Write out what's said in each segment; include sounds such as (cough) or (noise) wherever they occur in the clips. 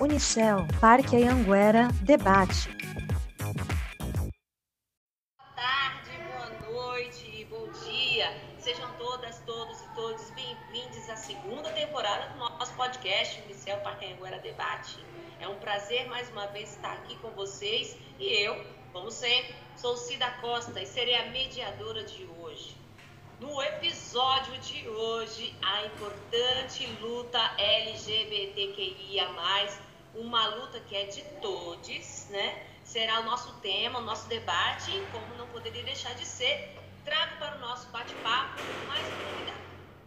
Unicel, Parque Anhanguera, debate. Boa tarde, boa noite, bom dia. Sejam todas, todos e todos bem-vindos à segunda temporada do nosso podcast Unicel Parque Anhanguera Debate. É um prazer mais uma vez estar aqui com vocês e eu, como sempre, sou Cida Costa e serei a mediadora de hoje. No episódio de hoje, a importante luta LGBTQIA, uma luta que é de todos, né? Será o nosso tema, o nosso debate, e como não poderia deixar de ser, trago para o nosso bate-papo mais um convidado,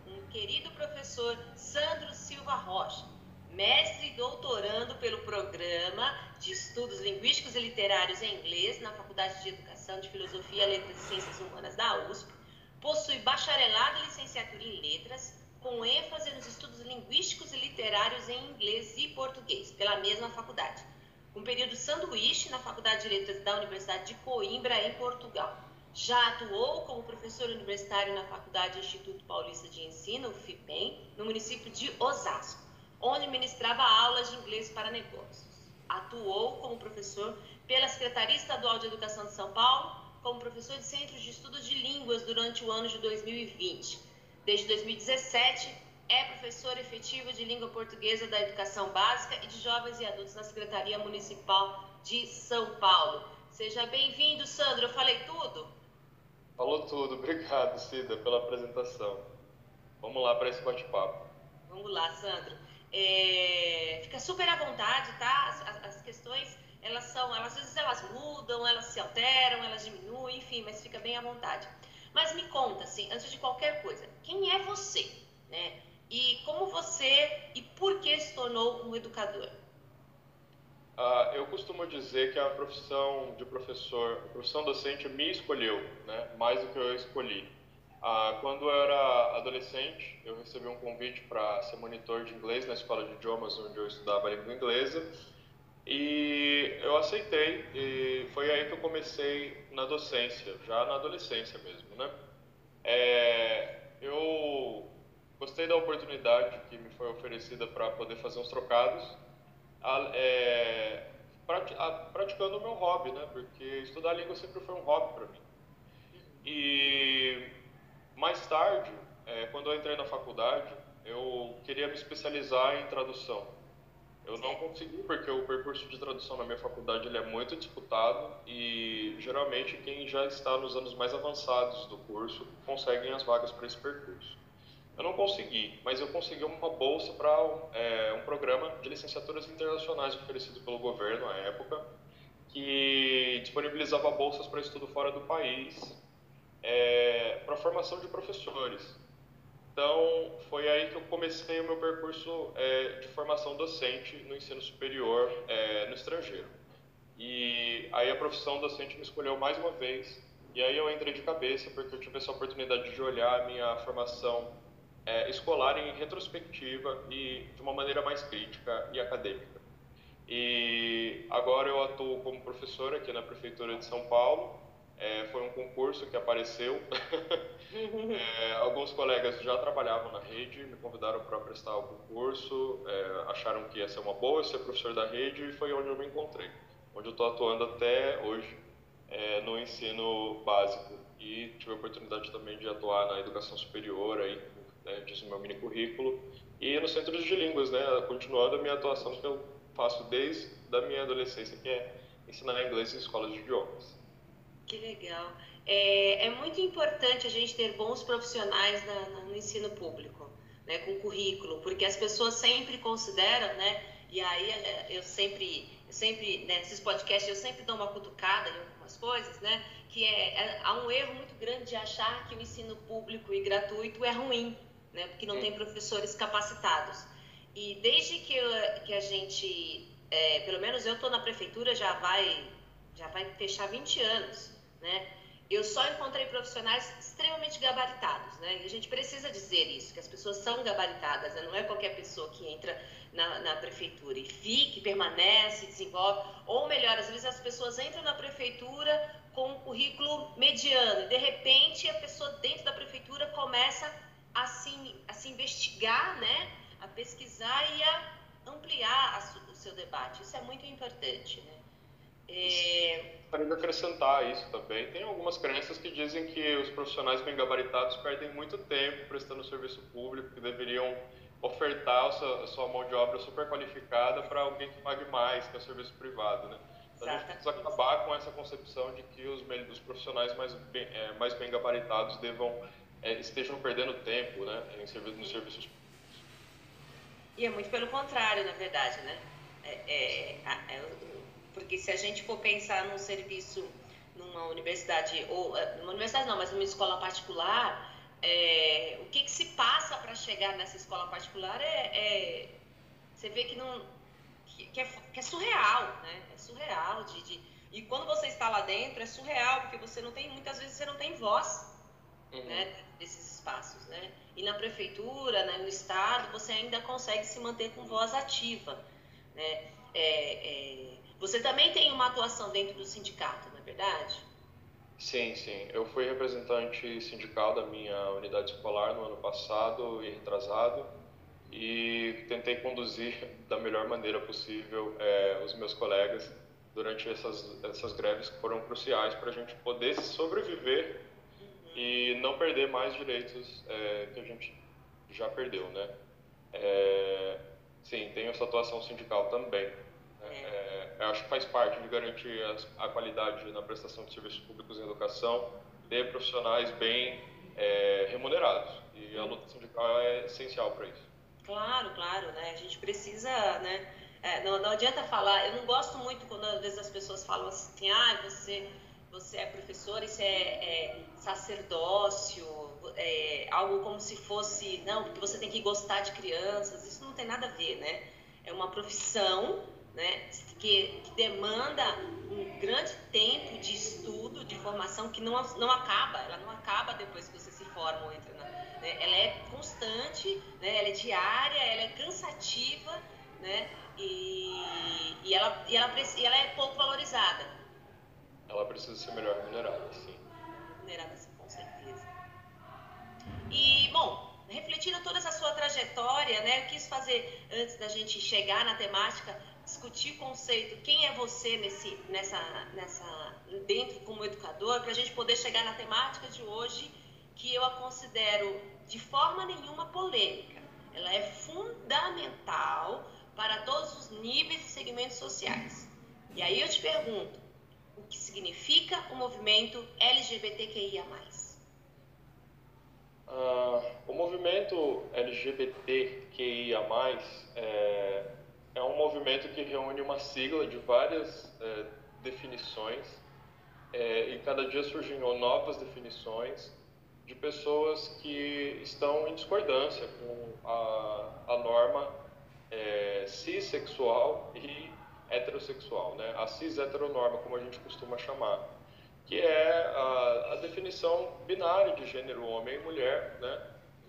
um querido professor Sandro Silva Rocha, mestre e doutorando pelo programa de Estudos Linguísticos e Literários em Inglês na Faculdade de Educação de Filosofia, Letras e Ciências Humanas da USP Possui bacharelado e licenciatura em letras, com ênfase nos estudos linguísticos e literários em inglês e português, pela mesma faculdade. Um período sanduíche na Faculdade de Letras da Universidade de Coimbra, em Portugal. Já atuou como professor universitário na Faculdade Instituto Paulista de Ensino, FIPEM, no município de Osasco, onde ministrava aulas de inglês para negócios. Atuou como professor pela Secretaria Estadual de Educação de São Paulo como professor de Centro de Estudos de Línguas durante o ano de 2020. Desde 2017, é professor efetivo de língua portuguesa da educação básica e de jovens e adultos na Secretaria Municipal de São Paulo. Seja bem-vindo, Sandro. Eu falei tudo? Falou tudo. Obrigado, Cida, pela apresentação. Vamos lá para esse bate-papo. Vamos lá, Sandro. É... Fica super à vontade, tá? As, as questões elas são, elas, às vezes elas mudam, elas se alteram, elas diminuem, enfim, mas fica bem à vontade. Mas me conta, assim, antes de qualquer coisa, quem é você, né? E como você e por que se tornou um educador? Uh, eu costumo dizer que a profissão de professor, a profissão docente me escolheu, né? Mais do que eu escolhi. Uh, quando eu era adolescente, eu recebi um convite para ser monitor de inglês na escola de idiomas onde eu estudava língua inglesa e eu aceitei e foi aí que eu comecei na docência, já na adolescência mesmo, né? É, eu gostei da oportunidade que me foi oferecida para poder fazer uns trocados, é, praticando o meu hobby, né? Porque estudar língua sempre foi um hobby para mim. E mais tarde, é, quando eu entrei na faculdade, eu queria me especializar em tradução. Eu não consegui porque o percurso de tradução na minha faculdade ele é muito disputado e geralmente quem já está nos anos mais avançados do curso conseguem as vagas para esse percurso. Eu não consegui, mas eu consegui uma bolsa para é, um programa de licenciaturas internacionais oferecido pelo governo à época, que disponibilizava bolsas para estudo fora do país, é, para formação de professores. Então, foi aí que eu comecei o meu percurso é, de formação docente no ensino superior é, no estrangeiro. E aí a profissão docente me escolheu mais uma vez, e aí eu entrei de cabeça porque eu tive essa oportunidade de olhar a minha formação é, escolar em retrospectiva e de uma maneira mais crítica e acadêmica. E agora eu atuo como professor aqui na Prefeitura de São Paulo, é, foi um concurso que apareceu. (laughs) é, alguns colegas já trabalhavam na rede, me convidaram para prestar o concurso, é, acharam que ia ser uma boa ser professor da rede e foi onde eu me encontrei, onde eu estou atuando até hoje é, no ensino básico e tive a oportunidade também de atuar na educação superior aí, né, diz o meu mini currículo e no centro de línguas, né, continuando a minha atuação que eu faço desde a minha adolescência, que é ensinar inglês em escolas de idiomas. Que legal. É, é muito importante a gente ter bons profissionais na, na, no ensino público, né, com currículo, porque as pessoas sempre consideram, né, e aí é, eu sempre, eu sempre né, nesses podcasts eu sempre dou uma cutucada em algumas coisas, né, que é, é, há um erro muito grande de achar que o ensino público e gratuito é ruim, né, porque não Sim. tem professores capacitados. E desde que, eu, que a gente, é, pelo menos eu estou na prefeitura já vai, já vai fechar 20 anos, né? Eu só encontrei profissionais extremamente gabaritados, né? E a gente precisa dizer isso, que as pessoas são gabaritadas, né? não é qualquer pessoa que entra na, na, prefeitura e fique, permanece, desenvolve. Ou melhor, às vezes as pessoas entram na prefeitura com um currículo mediano e de repente a pessoa dentro da prefeitura começa a se, a se investigar, né? A pesquisar e a ampliar a, seu debate. Isso é muito importante, né? É... Para acrescentar isso também, tem algumas crenças que dizem que os profissionais bem gabaritados perdem muito tempo prestando serviço público, que deveriam ofertar a sua, a sua mão de obra super qualificada para alguém que pague mais, que é o serviço privado, né? Então, a gente precisa acabar com essa concepção de que os, os profissionais mais bem, é, mais bem gabaritados devam, é, estejam perdendo tempo né, em serviço, nos serviços públicos. E é muito pelo contrário, na verdade, né? É, é, é, porque se a gente for pensar num serviço numa universidade, ou é, numa universidade não, mas numa escola particular, é, o que, que se passa para chegar nessa escola particular é, você vê que não que, é, que é surreal, né? É surreal de, de, e quando você está lá dentro é surreal porque você não tem muitas vezes você não tem voz, uhum. né? Desses espaços, né? E na prefeitura, né, no estado, você ainda consegue se manter com voz ativa, né? É, é, você também tem uma atuação dentro do sindicato, não é verdade? Sim, sim. Eu fui representante sindical da minha unidade escolar no ano passado e retrasado e tentei conduzir (laughs) da melhor maneira possível é, os meus colegas durante essas, essas greves que foram cruciais para a gente poder sobreviver e não perder mais direitos é, que a gente já perdeu, né? É, sim, tem essa atuação sindical também. Né? É, acho que faz parte de garantir a, a, qualidade na prestação de serviços públicos em educação, ter profissionais bem é, remunerados. E a luta sindical é essencial para isso. Claro, claro, né? A gente precisa, né? É, não, não adianta falar. Eu não gosto muito quando às vezes as pessoas falam assim, ah, você, você é professor, isso é, é sacerdócio, é algo como se fosse, não, porque você tem que gostar de crianças. Isso não tem nada a ver, né? É uma profissão, né? Que, que demanda um grande tempo de estudo, de formação que não, não acaba. Ela não acaba depois que você se forma ou entra na né? Ela é constante, né? ela é diária, ela é cansativa, né? E, e, ela, e, ela, e ela é pouco valorizada. Ela precisa ser melhor remunerada, sim. Remunerada, sim, com certeza. E, bom, refletindo toda essa sua trajetória, né, eu quis fazer, antes da gente chegar na temática, discutir conceito, quem é você nesse, nessa, nessa, dentro como educador, para a gente poder chegar na temática de hoje, que eu a considero de forma nenhuma polêmica. Ela é fundamental para todos os níveis e segmentos sociais. E aí eu te pergunto, o que significa o movimento LGBTQIA+. Uh, o movimento LGBTQIA+, é, é um movimento que reúne uma sigla de várias é, definições é, e cada dia surgem novas definições de pessoas que estão em discordância com a, a norma é, cissexual e heterossexual, né? a cis-heteronorma, como a gente costuma chamar, que é a, a definição binária de gênero homem e mulher, né?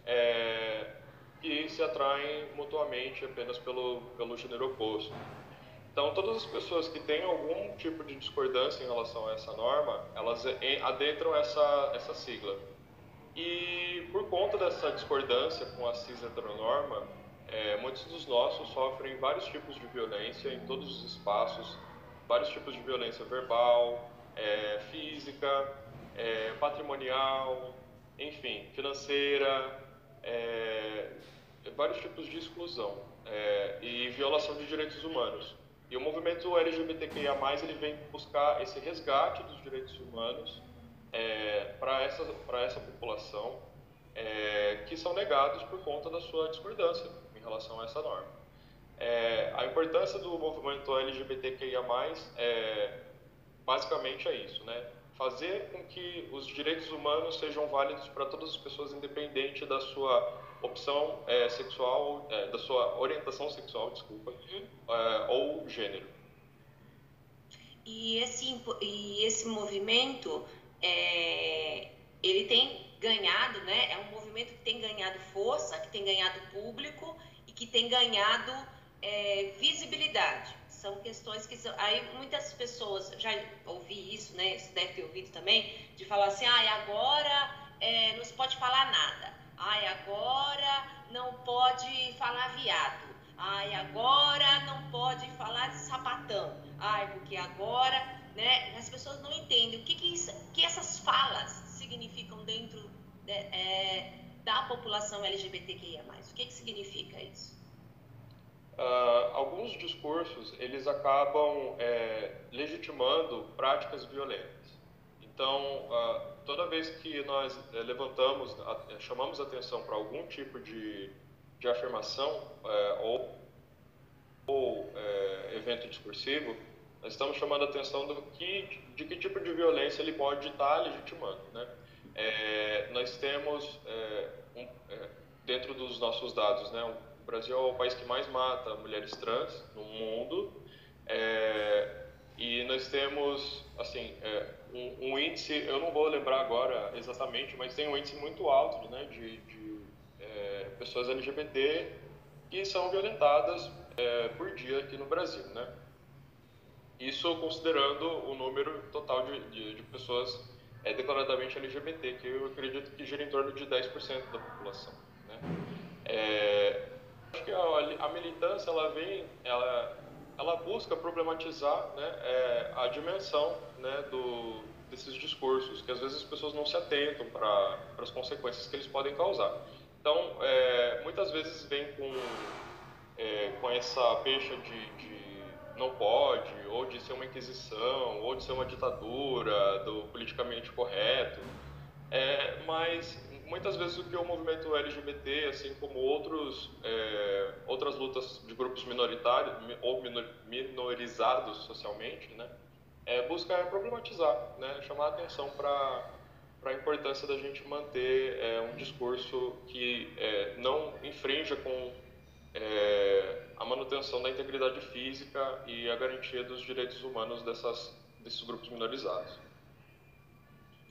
É, que se atraem mutuamente apenas pelo, pelo gênero oposto. Então, todas as pessoas que têm algum tipo de discordância em relação a essa norma, elas adentram essa, essa sigla. E por conta dessa discordância com a cis heteronorma, é, muitos dos nossos sofrem vários tipos de violência em todos os espaços, vários tipos de violência verbal, é, física, é, patrimonial, enfim, financeira, é, vários tipos de exclusão é, e violação de direitos humanos. E o movimento LGBTQIA+, ele vem buscar esse resgate dos direitos humanos é, para essa, essa população é, que são negados por conta da sua discordância em relação a essa norma. É, a importância do movimento LGBTQIA+, é, basicamente é isso, né? Fazer com que os direitos humanos sejam válidos para todas as pessoas, independente da sua opção é, sexual, é, da sua orientação sexual, desculpa, uhum. é, ou gênero. E esse, e esse movimento é, ele tem ganhado, né? É um movimento que tem ganhado força, que tem ganhado público e que tem ganhado é, visibilidade. São questões que são. Aí muitas pessoas, já ouvi isso, né? Você deve ter ouvido também, de falar assim, ah, agora é, não se pode falar nada. Ai, agora não pode falar viado. Ai, agora não pode falar porque agora né, as pessoas não entendem o que, que, isso, que essas falas significam dentro de, é, da população LGBTQIA+. O que, que significa isso? Uh, alguns discursos eles acabam é, legitimando práticas violentas. Então, uh, toda vez que nós é, levantamos, a, chamamos atenção para algum tipo de, de afirmação é, ou, ou evento discursivo, nós estamos chamando atenção do que, de que tipo de violência ele pode estar legitimando. Né? nós temos, um, dentro dos nossos dados, né, Brasil é o país que mais mata mulheres trans no mundo. É, e nós temos, assim, é, um, um, índice, eu não vou lembrar agora exatamente, mas tem um índice muito alto né, de, de é, pessoas LGBT que são violentadas é, por dia aqui no Brasil, né? Isso considerando o número total de, de, de pessoas é, declaradamente LGBT, que eu acredito que gira em torno de 10% da população, né? É, Acho que a, a, militância ela vem, ela, ela busca problematizar né, é, a dimensão né, do, desses discursos, que às vezes as pessoas não se atentam para as consequências que eles podem causar. Então, é, muitas vezes vem com, é, com essa pecha de, de não pode, ou de ser uma inquisição, ou de ser uma ditadura, do politicamente correto. É, mas muitas vezes o que o movimento LGBT, assim como outros, é, outras lutas de grupos minoritários ou minorizados socialmente, né, é, busca problematizar, né, chamar a atenção para para a importância da gente manter é, um discurso que é, não infrinja com é, a manutenção da integridade física e a garantia dos direitos humanos dessas, desses grupos minorizados.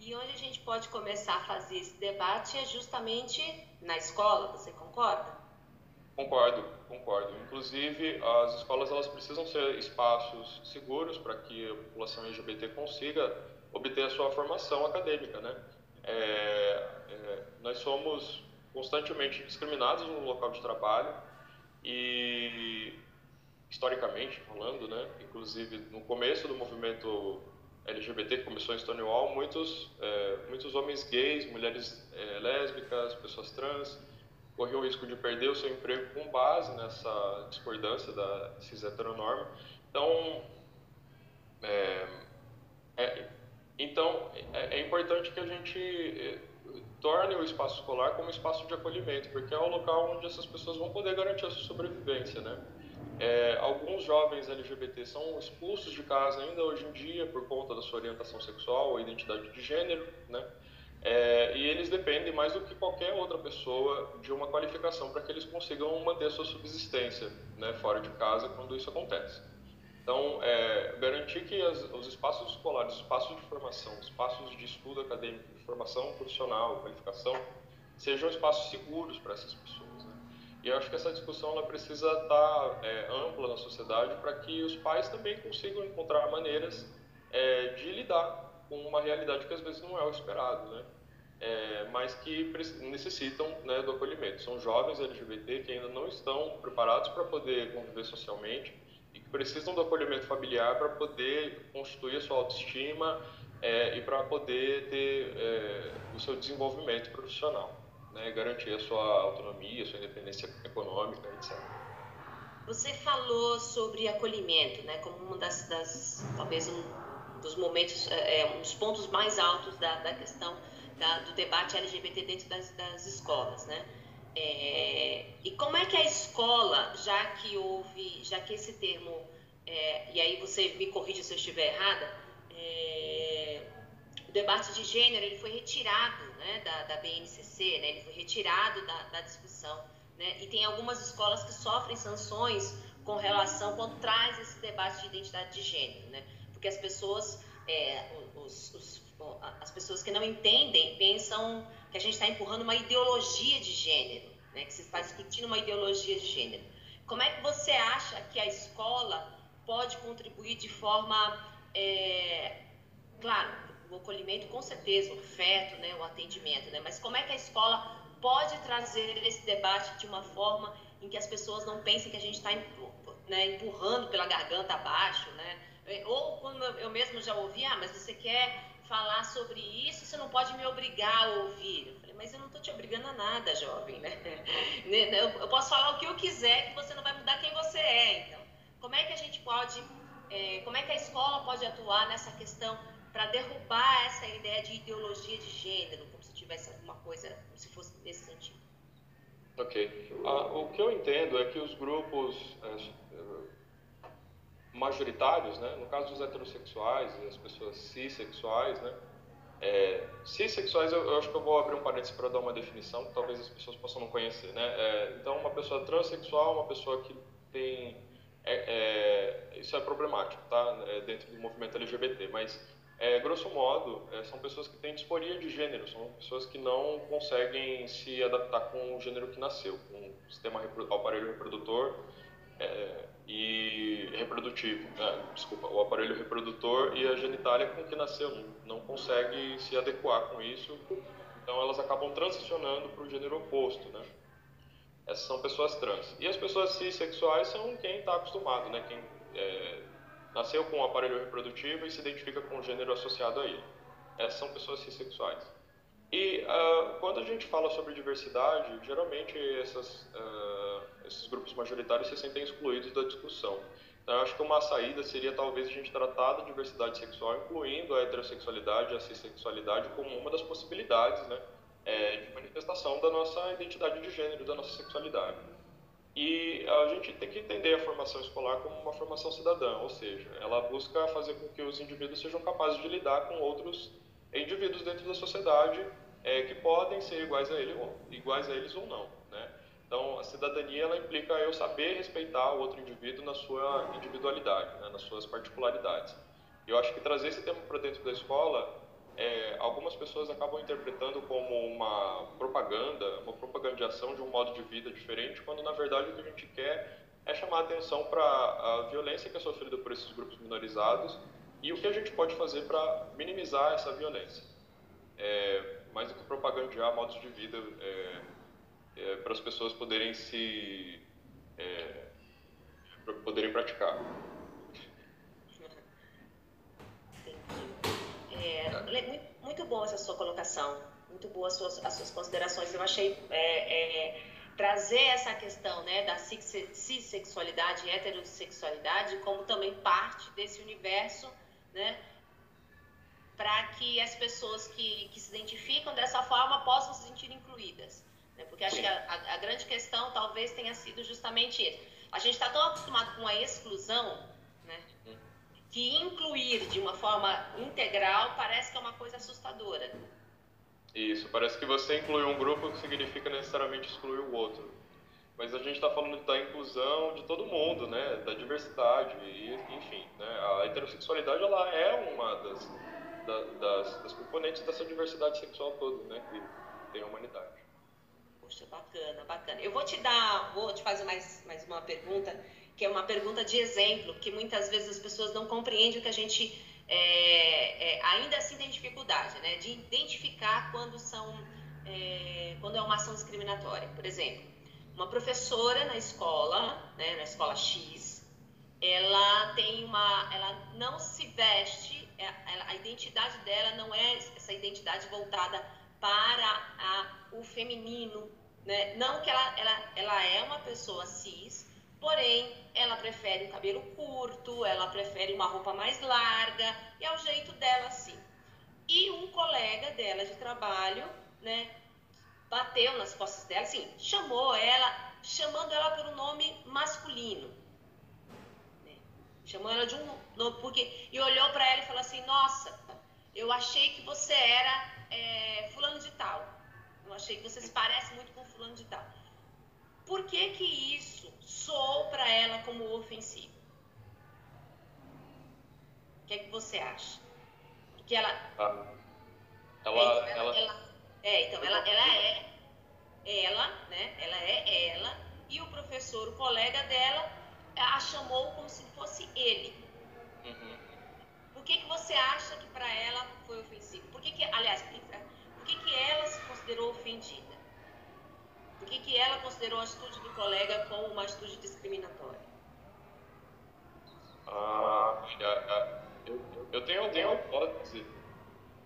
E onde a gente pode começar a fazer esse debate é justamente na escola, você concorda? Concordo, concordo. Inclusive, as escolas elas precisam ser espaços seguros para que a população LGBT consiga obter a sua formação acadêmica, né? É, é, nós somos constantemente discriminados no local de trabalho e historicamente falando, né? Inclusive no começo do movimento LGBT que começou em Stonewall, muitos, é, muitos homens gays, mulheres é, lésbicas, pessoas trans, corriam o risco de perder o seu emprego com base nessa discordância da cis heteronorma. Então, é, é então é, é, importante que a gente é, torne o espaço escolar como um espaço de acolhimento, porque é o local onde essas pessoas vão poder garantir a sua sobrevivência, né? É, alguns jovens LGBT são expulsos de casa ainda hoje em dia por conta da sua orientação sexual ou identidade de gênero, né? É, e eles dependem mais do que qualquer outra pessoa de uma qualificação para que eles consigam manter a sua subsistência né, fora de casa quando isso acontece. Então, é, garantir que as, os espaços escolares, os espaços de formação, os espaços de estudo acadêmico, de formação profissional, qualificação, sejam espaços seguros para essas pessoas. E eu acho que essa discussão ela precisa estar é, ampla na sociedade para que os pais também consigam encontrar maneiras é, de lidar com uma realidade que às vezes não é o esperado, né? É, mas que necessitam né, do acolhimento. São jovens LGBT que ainda não estão preparados para poder conviver socialmente e que precisam do acolhimento familiar para poder constituir a sua autoestima é, e para poder ter é, o seu desenvolvimento profissional né, garantir a sua autonomia, a sua independência econômica, etc. Você falou sobre acolhimento, né, como uma das, das talvez um dos momentos, é, é, um dos pontos mais altos da, da questão da, do debate LGBT dentro das, das escolas, né? É, e como é que a escola, já que houve, já que esse termo, é, e aí você me corrige se eu estiver errada, é, debate de gênero ele foi retirado né, da, da BNCC, né, ele foi retirado da, da discussão. Né, e tem algumas escolas que sofrem sanções com relação quando traz esse debate de identidade de gênero, né, porque as pessoas, é, os, os, as pessoas que não entendem pensam que a gente está empurrando uma ideologia de gênero, né, que se está discutindo uma ideologia de gênero. Como é que você acha que a escola pode contribuir de forma, é, claro, o acolhimento, com certeza, o feto, né, o atendimento, né? Mas como é que a escola pode trazer esse debate de uma forma em que as pessoas não pensem que a gente está né, empurrando pela garganta abaixo, né? É, ou quando eu mesmo já ouvi, ah, mas você quer falar sobre isso, você não pode me obrigar a ouvir. Eu falei, mas eu não estou te obrigando a nada, jovem, né? (laughs) né? Eu posso falar o que eu quiser, que você não vai mudar quem você é. Então, como é que a gente pode, é, como é que a escola pode atuar nessa questão para derrubar essa ideia de ideologia de gênero, como se tivesse alguma coisa, como se fosse nesse sentido? Ok. Ah, o que eu entendo é que os grupos é, majoritários, né, no caso dos heterossexuais e as pessoas cissexuais, né, é, cissexuais eu, eu, acho que eu vou abrir um parênteses para dar uma definição que talvez as pessoas possam não conhecer, né? É, então, uma pessoa transexual, uma pessoa que tem é, é, isso é problemático, tá? É, dentro do movimento LGBT, mas é, grosso modo, é, são pessoas que têm disforia de gênero, são pessoas que não conseguem se adaptar com o gênero que nasceu, com o sistema aparelho reprodutor é, e reprodutivo, né? desculpa, o aparelho reprodutor e a genitália com que nasceu, não, não consegue se adequar com isso, então elas acabam transicionando para o gênero oposto, né? Essas são pessoas trans. E as pessoas cis-sexuais são quem está acostumado, né? Quem é, nasceu com um aparelho reprodutivo e se identifica com o gênero associado a ele. Essas são pessoas cis-sexuais. E uh, quando a gente fala sobre diversidade, geralmente essas, uh, esses grupos majoritários se sentem excluídos da discussão. Então, eu acho que uma saída seria talvez a gente tratar da diversidade sexual, incluindo a heterossexualidade e a cissexualidade, como uma das possibilidades né, é, de manifestação da nossa identidade de gênero, da nossa sexualidade. E a gente tem que entender a formação escolar como uma formação cidadã, ou seja, ela busca fazer com que os indivíduos sejam capazes de lidar com outros indivíduos dentro da sociedade é, que podem ser iguais a, ele, iguais a eles ou não. Né? Então, a cidadania ela implica eu saber respeitar o outro indivíduo na sua individualidade, né? nas suas particularidades. Eu acho que trazer esse tema para dentro da escola é, algumas pessoas acabam interpretando como uma propaganda, uma propagandeação de um modo de vida diferente, quando na verdade o que a gente quer é chamar a atenção para a violência que é sofrida por esses grupos minorizados e o que a gente pode fazer para minimizar essa violência. É, mais do que propagandear modos de vida é, é para as pessoas poderem se é, poderem praticar. É, muito boa essa sua colocação, muito boas as suas, as suas considerações. Eu achei é, é, trazer essa questão né, da cissexualidade e heterossexualidade como também parte desse universo, né, para que as pessoas que, que se identificam dessa forma possam se sentir incluídas. Né, porque acho que a, a, grande questão talvez tenha sido justamente isso. A gente está tão acostumado com a exclusão, que incluir de uma forma integral parece que é uma coisa assustadora. Isso, parece que você inclui um grupo que significa necessariamente excluir o outro. Mas a gente está falando da inclusão de todo mundo, né? Da diversidade, e, enfim. Né? A heterossexualidade ela é uma das, da, das, das componentes dessa diversidade sexual toda, né? Que tem a humanidade. Poxa, bacana, bacana. Eu vou te dar, vou te fazer mais, mais uma pergunta que é uma pergunta de exemplo, que muitas vezes as pessoas não compreendem o que a gente é, é, ainda assim tem dificuldade, né? De identificar quando são, é, quando é uma ação discriminatória. Por exemplo, uma professora na escola, né, na escola X, ela tem uma, ela não se veste, é, a identidade dela não é essa identidade voltada para a, o feminino, né? Não que ela, ela, ela é uma pessoa cis, Porém, ela prefere o cabelo curto, ela prefere uma roupa mais larga, e é o jeito dela assim. E um colega dela de trabalho, né, bateu nas costas dela, assim, chamou ela, chamando ela um nome masculino. Né? Chamou ela de um nome, porque. E olhou para ela e falou assim: Nossa, eu achei que você era é, fulano de tal. Eu achei que você se parece muito com fulano de tal. Por que que isso soou para ela como ofensivo? O que é que você acha? Porque ela... Ah, ela, é, ela, ela, ela, é, então, ela, ela é ela, né? Ela é ela e o professor, o colega dela, a chamou como se fosse ele. Uhum. Por que, que você acha que para ela foi ofensivo? Por que, que aliás, por que, que ela se considerou ofendida? Que, que ela considerou a atitude do colega como uma atitude discriminatória? Ah, prótese,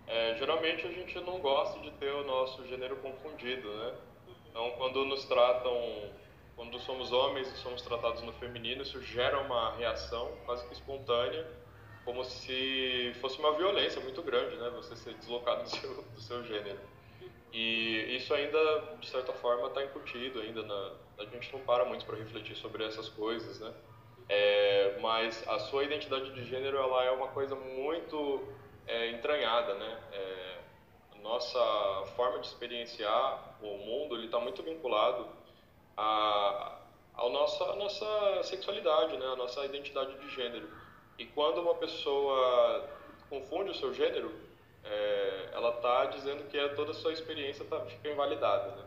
é, geralmente a gente não gosta de ter o nosso gênero confundido, né? Então, quando nos tratam, quando somos homens e somos tratados no feminino, isso gera uma reação quase que espontânea, como se fosse uma violência muito grande, né? Você ser deslocado do seu, do seu gênero. E isso ainda, de certa forma, está incutido ainda na... A gente não para muito para refletir sobre essas coisas, né? É, mas a sua identidade de gênero, ela é uma coisa muito é, entranhada, né? É, nossa forma de experienciar o mundo, ele está muito vinculado a, a nossa, nossa sexualidade, né? A nossa identidade de gênero. E quando uma pessoa confunde o seu gênero, é, ela está dizendo que toda a sua experiência tá, fica invalidada, né?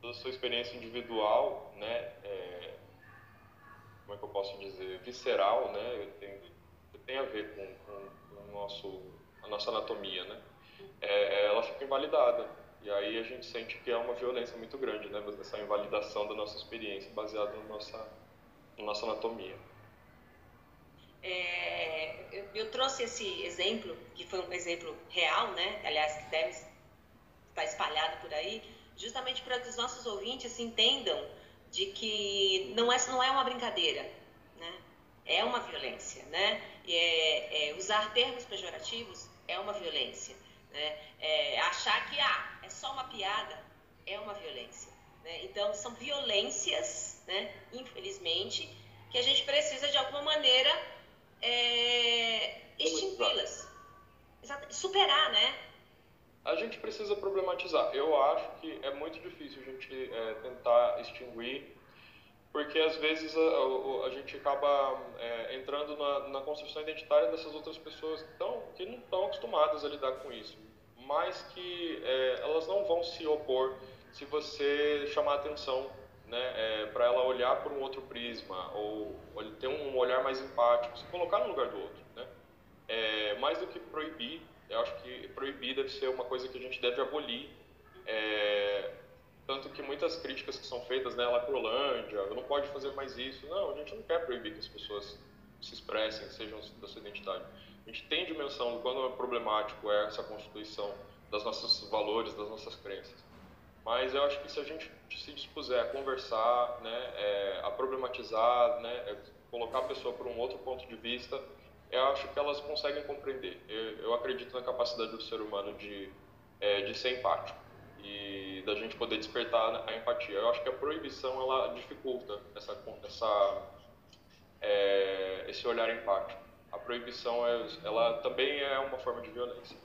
Toda a sua experiência individual, né? É, como é que eu posso dizer? Visceral, né? Tem, tem a ver com, com, com o nosso, a nossa anatomia, né? É, ela fica invalidada. E aí a gente sente que é uma violência muito grande, né? Essa invalidação da nossa experiência baseada na nossa, na nossa anatomia. É, eu, eu, trouxe esse exemplo, que foi um exemplo real, né? Aliás, que deve estar espalhado por aí, justamente para que os nossos ouvintes entendam de que não é, não é uma brincadeira, né? É uma violência, né? É, é, usar termos pejorativos é uma violência, né? É, achar que ah, é só uma piada é uma violência, né? Então são violências, né? Infelizmente, que a gente precisa de alguma maneira é, extingui-las. Superar, né? A gente precisa problematizar. Eu acho que é muito difícil a gente é, tentar extinguir, porque às vezes a, a, gente acaba é, entrando na, na, construção identitária dessas outras pessoas que, tão, que não estão acostumadas a lidar com isso, mas que é, elas não vão se opor se você chamar atenção né, é, para ela olhar por um outro prisma ou, ter um olhar mais empático, se colocar no lugar do outro, né? É, mais do que proibir, eu acho que proibir deve ser uma coisa que a gente deve abolir. É, tanto que muitas críticas que são feitas, né, Lacrolândia, não pode fazer mais isso. Não, a gente não quer proibir que as pessoas se expressem, sejam da sua identidade. A gente tem dimensão do quando é problemático essa constituição das nossos valores, das nossas crenças. Mas eu acho que se a gente se dispuser a conversar, né, é, a problematizar, né, é, colocar a pessoa por um outro ponto de vista, eu acho que elas conseguem compreender. Eu, eu acredito na capacidade do ser humano de, é, de ser empático e da gente poder despertar a empatia. Eu acho que a proibição ela dificulta essa, essa, é, esse olhar empático. A proibição é, ela também é uma forma de violência.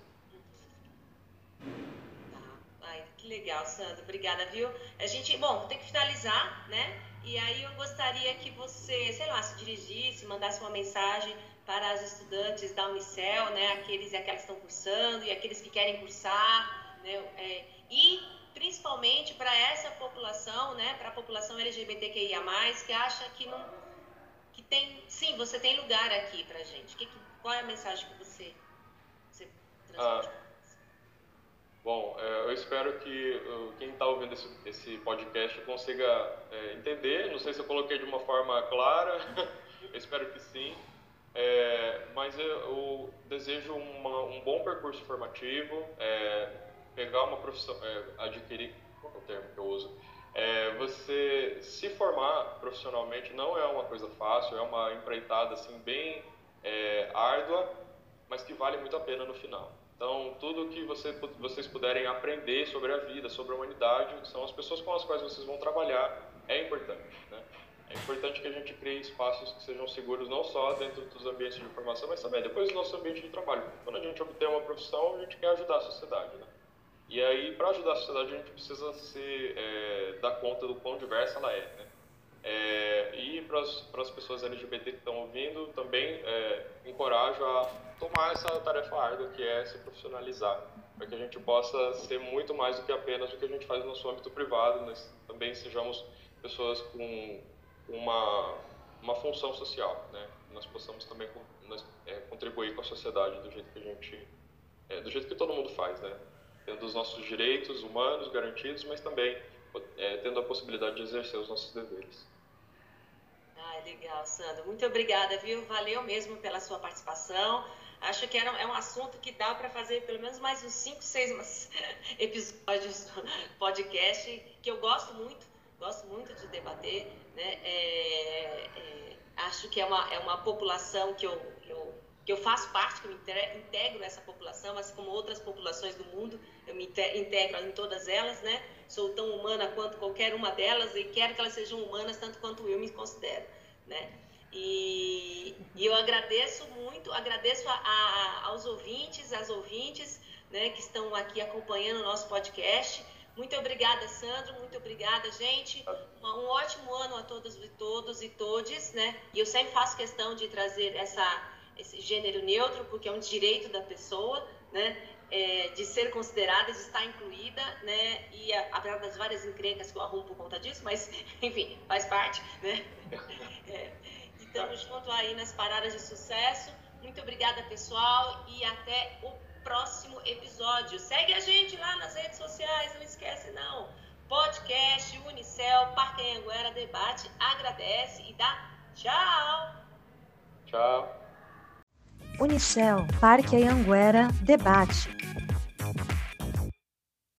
Que legal, Sandra. Obrigada, viu? A gente, bom, tem que finalizar, né? E aí eu gostaria que você, sei lá, se dirigisse, mandasse uma mensagem para as estudantes da Unicel, né? Aqueles e aquelas que estão cursando e aqueles que querem cursar, né? É, e principalmente para essa população, né? Para a população LGBTQIA+, que acha que não, que tem, sim, você tem lugar aqui para gente. Que, qual é a mensagem que você, você transmite? Ah. Bom, é, eu espero que quem está ouvindo esse, esse, podcast consiga é, entender. Não sei se eu coloquei de uma forma clara, (laughs) espero que sim. É, mas eu, eu desejo uma, um bom percurso formativo, é, pegar uma profissão, é, adquirir, qual é o termo que eu uso? É, você se formar profissionalmente não é uma coisa fácil, é uma empreitada assim bem árdua, mas que vale muito a pena no final. Então, tudo que você, vocês puderem aprender sobre a vida, sobre a humanidade, são as pessoas com as quais vocês vão trabalhar, é importante. Né? É importante que a gente crie espaços que sejam seguros não só dentro dos ambientes de formação, mas também depois do nosso ambiente de trabalho. Quando a gente obter uma profissão, a gente quer ajudar a sociedade. Né? E aí, para ajudar a sociedade, a gente precisa se é, dar conta do quão diversa ela é. Né? É, e para as pessoas LGBT que estão ouvindo, também é, encorajo a tomar essa tarefa árdua que é se profissionalizar, para que a gente possa ser muito mais do que apenas o que a gente faz no nosso âmbito privado, nós também sejamos pessoas com uma, uma função social, né? Nós possamos também nós, é, contribuir com a sociedade do jeito que a gente, é, do jeito que todo mundo faz, né? Tendo os nossos direitos humanos garantidos, mas também é, tendo a possibilidade de exercer os nossos deveres. Legal, Sandro. Muito obrigada, viu? Valeu mesmo pela sua participação. acho que era, é um assunto que dá para fazer pelo menos mais uns 5, 6 (laughs) episódios do podcast, que eu gosto muito, gosto muito de debater. Né? É, é, acho que é uma, é uma população que eu, eu, que eu faço parte, que eu integro essa população, assim como outras populações do mundo, eu me integro em todas elas, né? Sou tão humana quanto qualquer uma delas e quero que elas sejam humanas tanto quanto eu me considero, né? E, e eu agradeço muito, agradeço a, a, aos ouvintes, às ouvintes, né, que estão aqui acompanhando o nosso podcast. Muito obrigada, Sandro. Muito obrigada, gente. Um ótimo ano a todas e todos e todes, né? E eu sempre faço questão de trazer essa, esse gênero neutro, porque é um direito da pessoa, né? É, de ser considerada, de estar incluída, né? E apesar das várias encrencas que eu arrumo por conta disso, mas, (laughs) enfim, faz parte, né? (laughs) É, estamos junto aí nas paradas de sucesso. Muito obrigada, pessoal, e até o próximo episódio. Segue a gente lá nas redes sociais, não esquece não. Podcast Unicel, Parque Anguera Debate, agradece e dá tchau. Tchau. Unicel, Parque Anguera Debate.